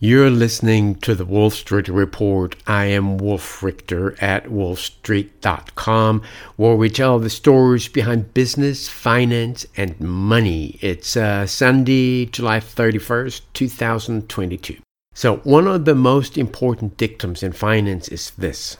You're listening to the Wolf Street Report. I am Wolf Richter at wolfstreet.com, where we tell the stories behind business, finance, and money. It's uh, Sunday, July 31st, 2022. So, one of the most important dictums in finance is this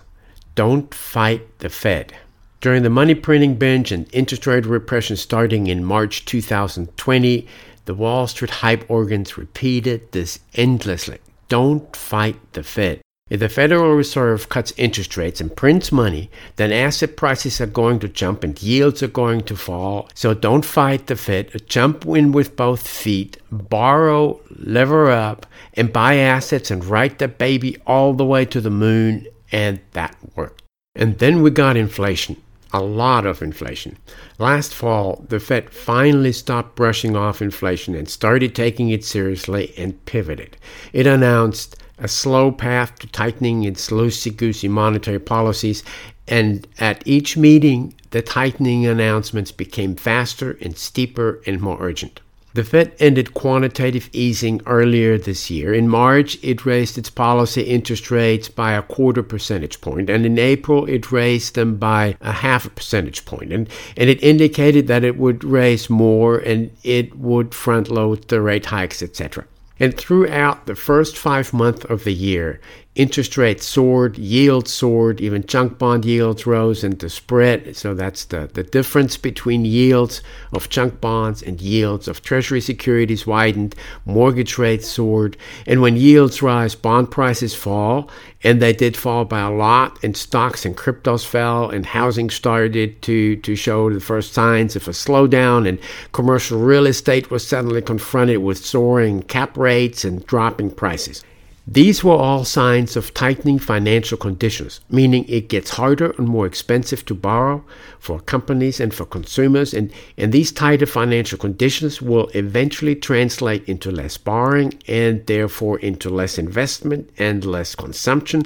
don't fight the Fed. During the money printing binge and interest rate repression starting in March 2020, the Wall Street hype organs repeated this endlessly. Don't fight the Fed. If the Federal Reserve cuts interest rates and prints money, then asset prices are going to jump and yields are going to fall. So don't fight the Fed. Jump in with both feet, borrow, lever up, and buy assets and ride the baby all the way to the moon. And that worked. And then we got inflation a lot of inflation. Last fall, the Fed finally stopped brushing off inflation and started taking it seriously and pivoted. It announced a slow path to tightening its loosey goosey monetary policies, and at each meeting, the tightening announcements became faster and steeper and more urgent. The Fed ended quantitative easing earlier this year. In March, it raised its policy interest rates by a quarter percentage point, and in April, it raised them by a half a percentage point. And, and it indicated that it would raise more and it would front load the rate hikes, etc. And throughout the first five months of the year, interest rates soared, yields soared, even junk bond yields rose, and the spread so that's the, the difference between yields of junk bonds and yields of treasury securities widened, mortgage rates soared, and when yields rise, bond prices fall, and they did fall by a lot, and stocks and cryptos fell, and housing started to, to show the first signs of a slowdown, and commercial real estate was suddenly confronted with soaring cap rates and dropping prices. These were all signs of tightening financial conditions, meaning it gets harder and more expensive to borrow for companies and for consumers, and, and these tighter financial conditions will eventually translate into less borrowing and therefore into less investment and less consumption.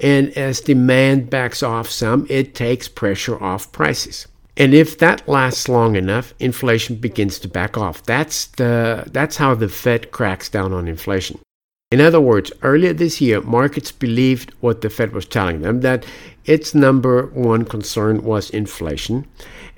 And as demand backs off some, it takes pressure off prices. And if that lasts long enough, inflation begins to back off. That's the that's how the Fed cracks down on inflation. In other words, earlier this year, markets believed what the Fed was telling them that its number one concern was inflation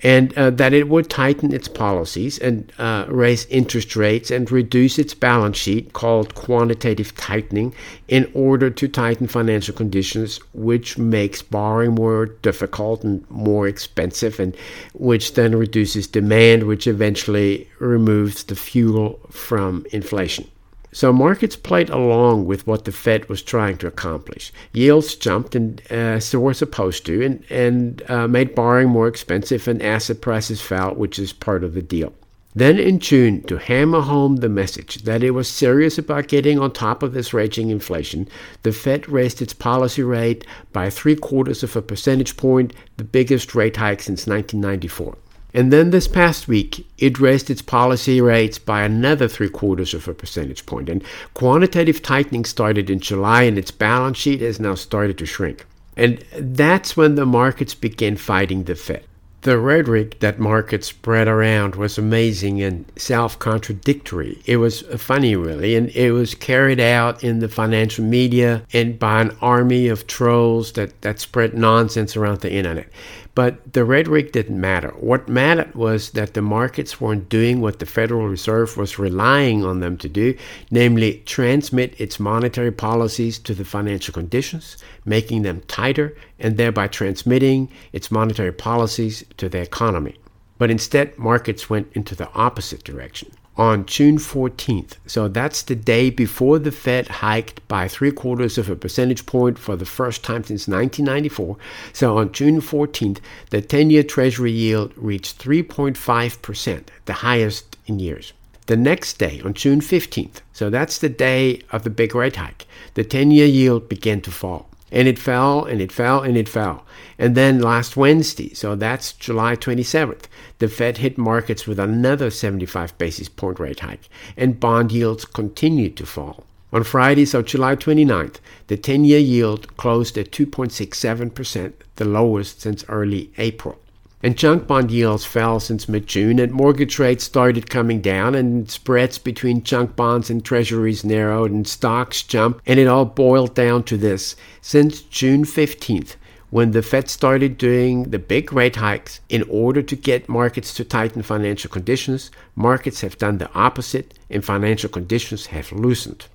and uh, that it would tighten its policies and uh, raise interest rates and reduce its balance sheet, called quantitative tightening, in order to tighten financial conditions, which makes borrowing more difficult and more expensive, and which then reduces demand, which eventually removes the fuel from inflation. So markets played along with what the Fed was trying to accomplish. Yields jumped, and uh, so were supposed to, and, and uh, made borrowing more expensive, and asset prices fell, which is part of the deal. Then in June, to hammer home the message that it was serious about getting on top of this raging inflation, the Fed raised its policy rate by three quarters of a percentage point, the biggest rate hike since 1994. And then this past week, it raised its policy rates by another three quarters of a percentage point. And quantitative tightening started in July, and its balance sheet has now started to shrink. And that's when the markets began fighting the Fed. The rhetoric that markets spread around was amazing and self contradictory. It was funny, really, and it was carried out in the financial media and by an army of trolls that, that spread nonsense around the internet. But the rhetoric didn't matter. What mattered was that the markets weren't doing what the Federal Reserve was relying on them to do, namely transmit its monetary policies to the financial conditions, making them tighter, and thereby transmitting its monetary policies to the economy. But instead, markets went into the opposite direction on June 14th. So that's the day before the Fed hiked by three quarters of a percentage point for the first time since 1994. So on June 14th, the 10 year Treasury yield reached 3.5%, the highest in years. The next day, on June 15th, so that's the day of the big rate hike, the 10 year yield began to fall. And it fell and it fell and it fell. And then last Wednesday, so that's July 27th, the Fed hit markets with another 75 basis point rate hike, and bond yields continued to fall. On Friday, so July 29th, the 10 year yield closed at 2.67%, the lowest since early April. And junk bond yields fell since mid June, and mortgage rates started coming down, and spreads between junk bonds and treasuries narrowed, and stocks jumped, and it all boiled down to this. Since June 15th, when the Fed started doing the big rate hikes in order to get markets to tighten financial conditions, markets have done the opposite and financial conditions have loosened.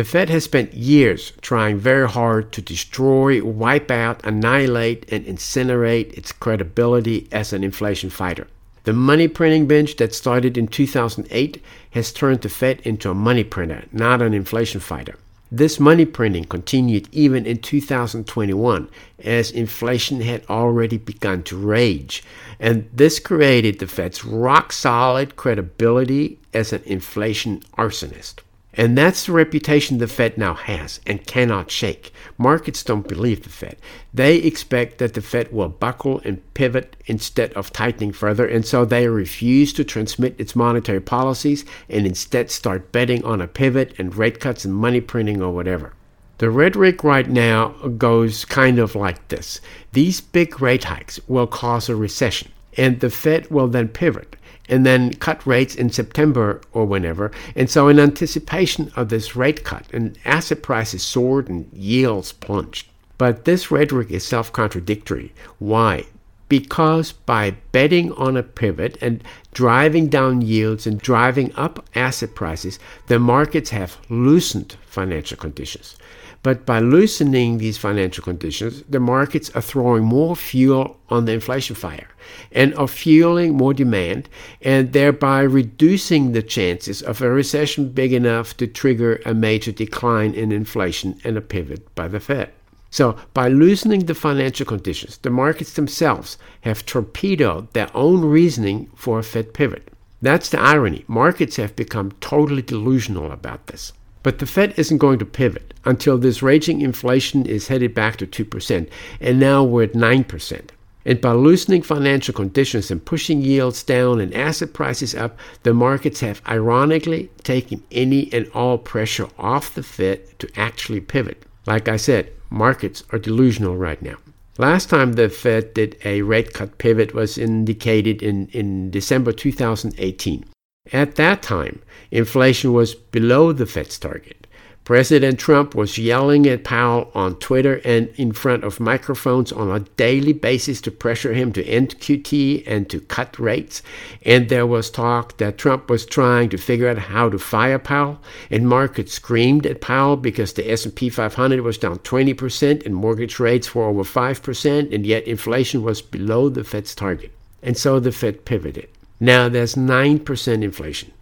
The Fed has spent years trying very hard to destroy, wipe out, annihilate, and incinerate its credibility as an inflation fighter. The money printing binge that started in 2008 has turned the Fed into a money printer, not an inflation fighter. This money printing continued even in 2021 as inflation had already begun to rage. And this created the Fed's rock solid credibility as an inflation arsonist. And that's the reputation the Fed now has and cannot shake. Markets don't believe the Fed. They expect that the Fed will buckle and pivot instead of tightening further, and so they refuse to transmit its monetary policies and instead start betting on a pivot and rate cuts and money printing or whatever. The rhetoric right now goes kind of like this These big rate hikes will cause a recession, and the Fed will then pivot and then cut rates in September or whenever. And so, in anticipation of this rate cut, and asset prices soared and yields plunged. But this rhetoric is self contradictory. Why? Because by betting on a pivot and driving down yields and driving up asset prices, the markets have loosened financial conditions. But by loosening these financial conditions, the markets are throwing more fuel on the inflation fire and are fueling more demand and thereby reducing the chances of a recession big enough to trigger a major decline in inflation and a pivot by the Fed. So, by loosening the financial conditions, the markets themselves have torpedoed their own reasoning for a Fed pivot. That's the irony. Markets have become totally delusional about this. But the Fed isn't going to pivot until this raging inflation is headed back to 2%, and now we're at 9%. And by loosening financial conditions and pushing yields down and asset prices up, the markets have ironically taken any and all pressure off the Fed to actually pivot. Like I said, markets are delusional right now. Last time the Fed did a rate cut pivot was indicated in, in December 2018. At that time, inflation was below the Fed's target. President Trump was yelling at Powell on Twitter and in front of microphones on a daily basis to pressure him to end QT and to cut rates. And there was talk that Trump was trying to figure out how to fire Powell. And markets screamed at Powell because the S&P 500 was down 20% and mortgage rates were over 5%, and yet inflation was below the Fed's target. And so the Fed pivoted. Now there's 9% inflation,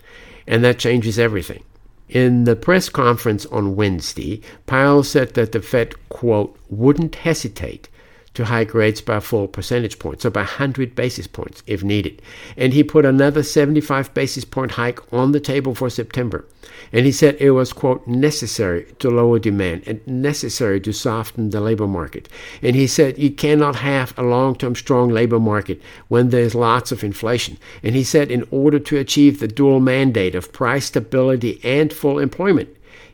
and that changes everything. In the press conference on Wednesday, Powell said that the Fed, quote, wouldn't hesitate to hike rates by a full percentage point, so by 100 basis points if needed. And he put another 75 basis point hike on the table for September. And he said it was, quote, necessary to lower demand and necessary to soften the labor market. And he said you cannot have a long term strong labor market when there's lots of inflation. And he said in order to achieve the dual mandate of price stability and full employment,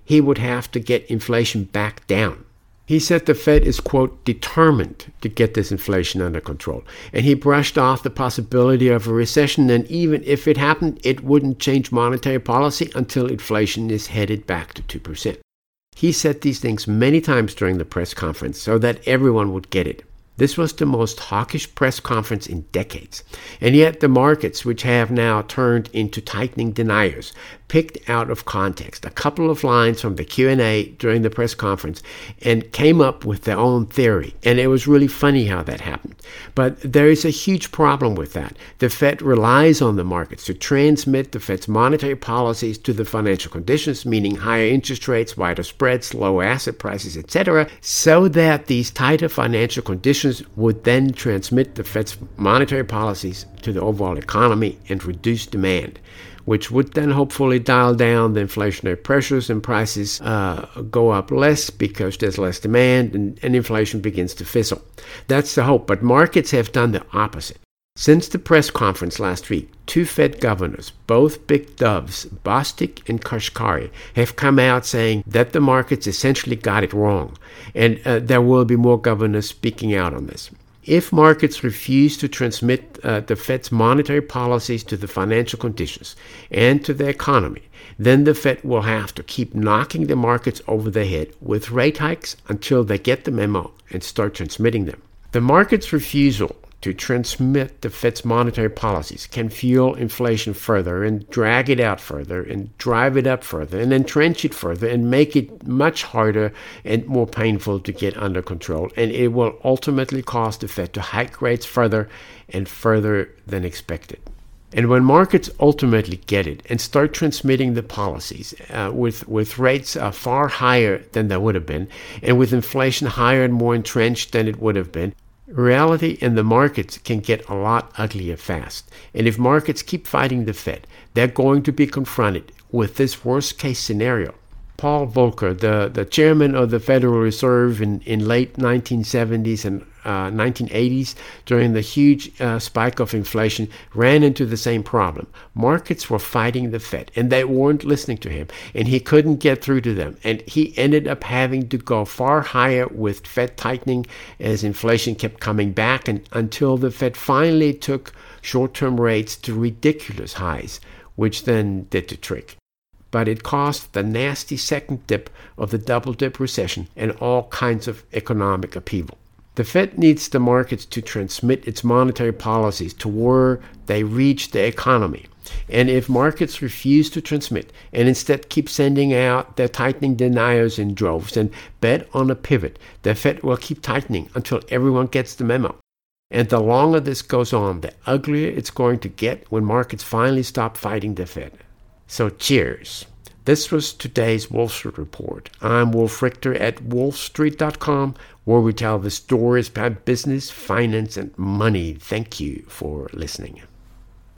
he would have to get inflation back down. He said the Fed is, quote, determined to get this inflation under control. And he brushed off the possibility of a recession, and even if it happened, it wouldn't change monetary policy until inflation is headed back to 2%. He said these things many times during the press conference so that everyone would get it. This was the most hawkish press conference in decades. And yet the markets, which have now turned into tightening deniers, picked out of context a couple of lines from the Q&A during the press conference and came up with their own theory. And it was really funny how that happened. But there is a huge problem with that. The Fed relies on the markets to transmit the Fed's monetary policies to the financial conditions, meaning higher interest rates, wider spreads, lower asset prices, etc., so that these tighter financial conditions would then transmit the Fed's monetary policies to the overall economy and reduce demand, which would then hopefully dial down the inflationary pressures and prices uh, go up less because there's less demand and, and inflation begins to fizzle. That's the hope, but markets have done the opposite. Since the press conference last week, two Fed governors, both big doves, Bostic and Kashkari, have come out saying that the markets essentially got it wrong, and uh, there will be more governors speaking out on this. If markets refuse to transmit uh, the Fed's monetary policies to the financial conditions and to the economy, then the Fed will have to keep knocking the markets over the head with rate hikes until they get the memo and start transmitting them. The market's refusal to transmit the Fed's monetary policies can fuel inflation further and drag it out further and drive it up further and entrench it further and make it much harder and more painful to get under control. And it will ultimately cause the Fed to hike rates further and further than expected. And when markets ultimately get it and start transmitting the policies uh, with, with rates uh, far higher than they would have been, and with inflation higher and more entrenched than it would have been, Reality in the markets can get a lot uglier fast. And if markets keep fighting the Fed, they're going to be confronted with this worst case scenario. Paul Volcker, the, the chairman of the Federal Reserve in, in late 1970s and uh, 1980s, during the huge uh, spike of inflation, ran into the same problem. Markets were fighting the Fed, and they weren't listening to him, and he couldn't get through to them. And he ended up having to go far higher with Fed tightening as inflation kept coming back, and until the Fed finally took short-term rates to ridiculous highs, which then did the trick but it caused the nasty second dip of the double dip recession and all kinds of economic upheaval. The Fed needs the markets to transmit its monetary policies to where they reach the economy. And if markets refuse to transmit and instead keep sending out their tightening deniers in droves and bet on a pivot, the Fed will keep tightening until everyone gets the memo. And the longer this goes on, the uglier it's going to get when markets finally stop fighting the Fed. So cheers. This was today's Wolf Street Report. I'm Wolf Richter at wolfstreet.com, where we tell the stories about business, finance, and money. Thank you for listening.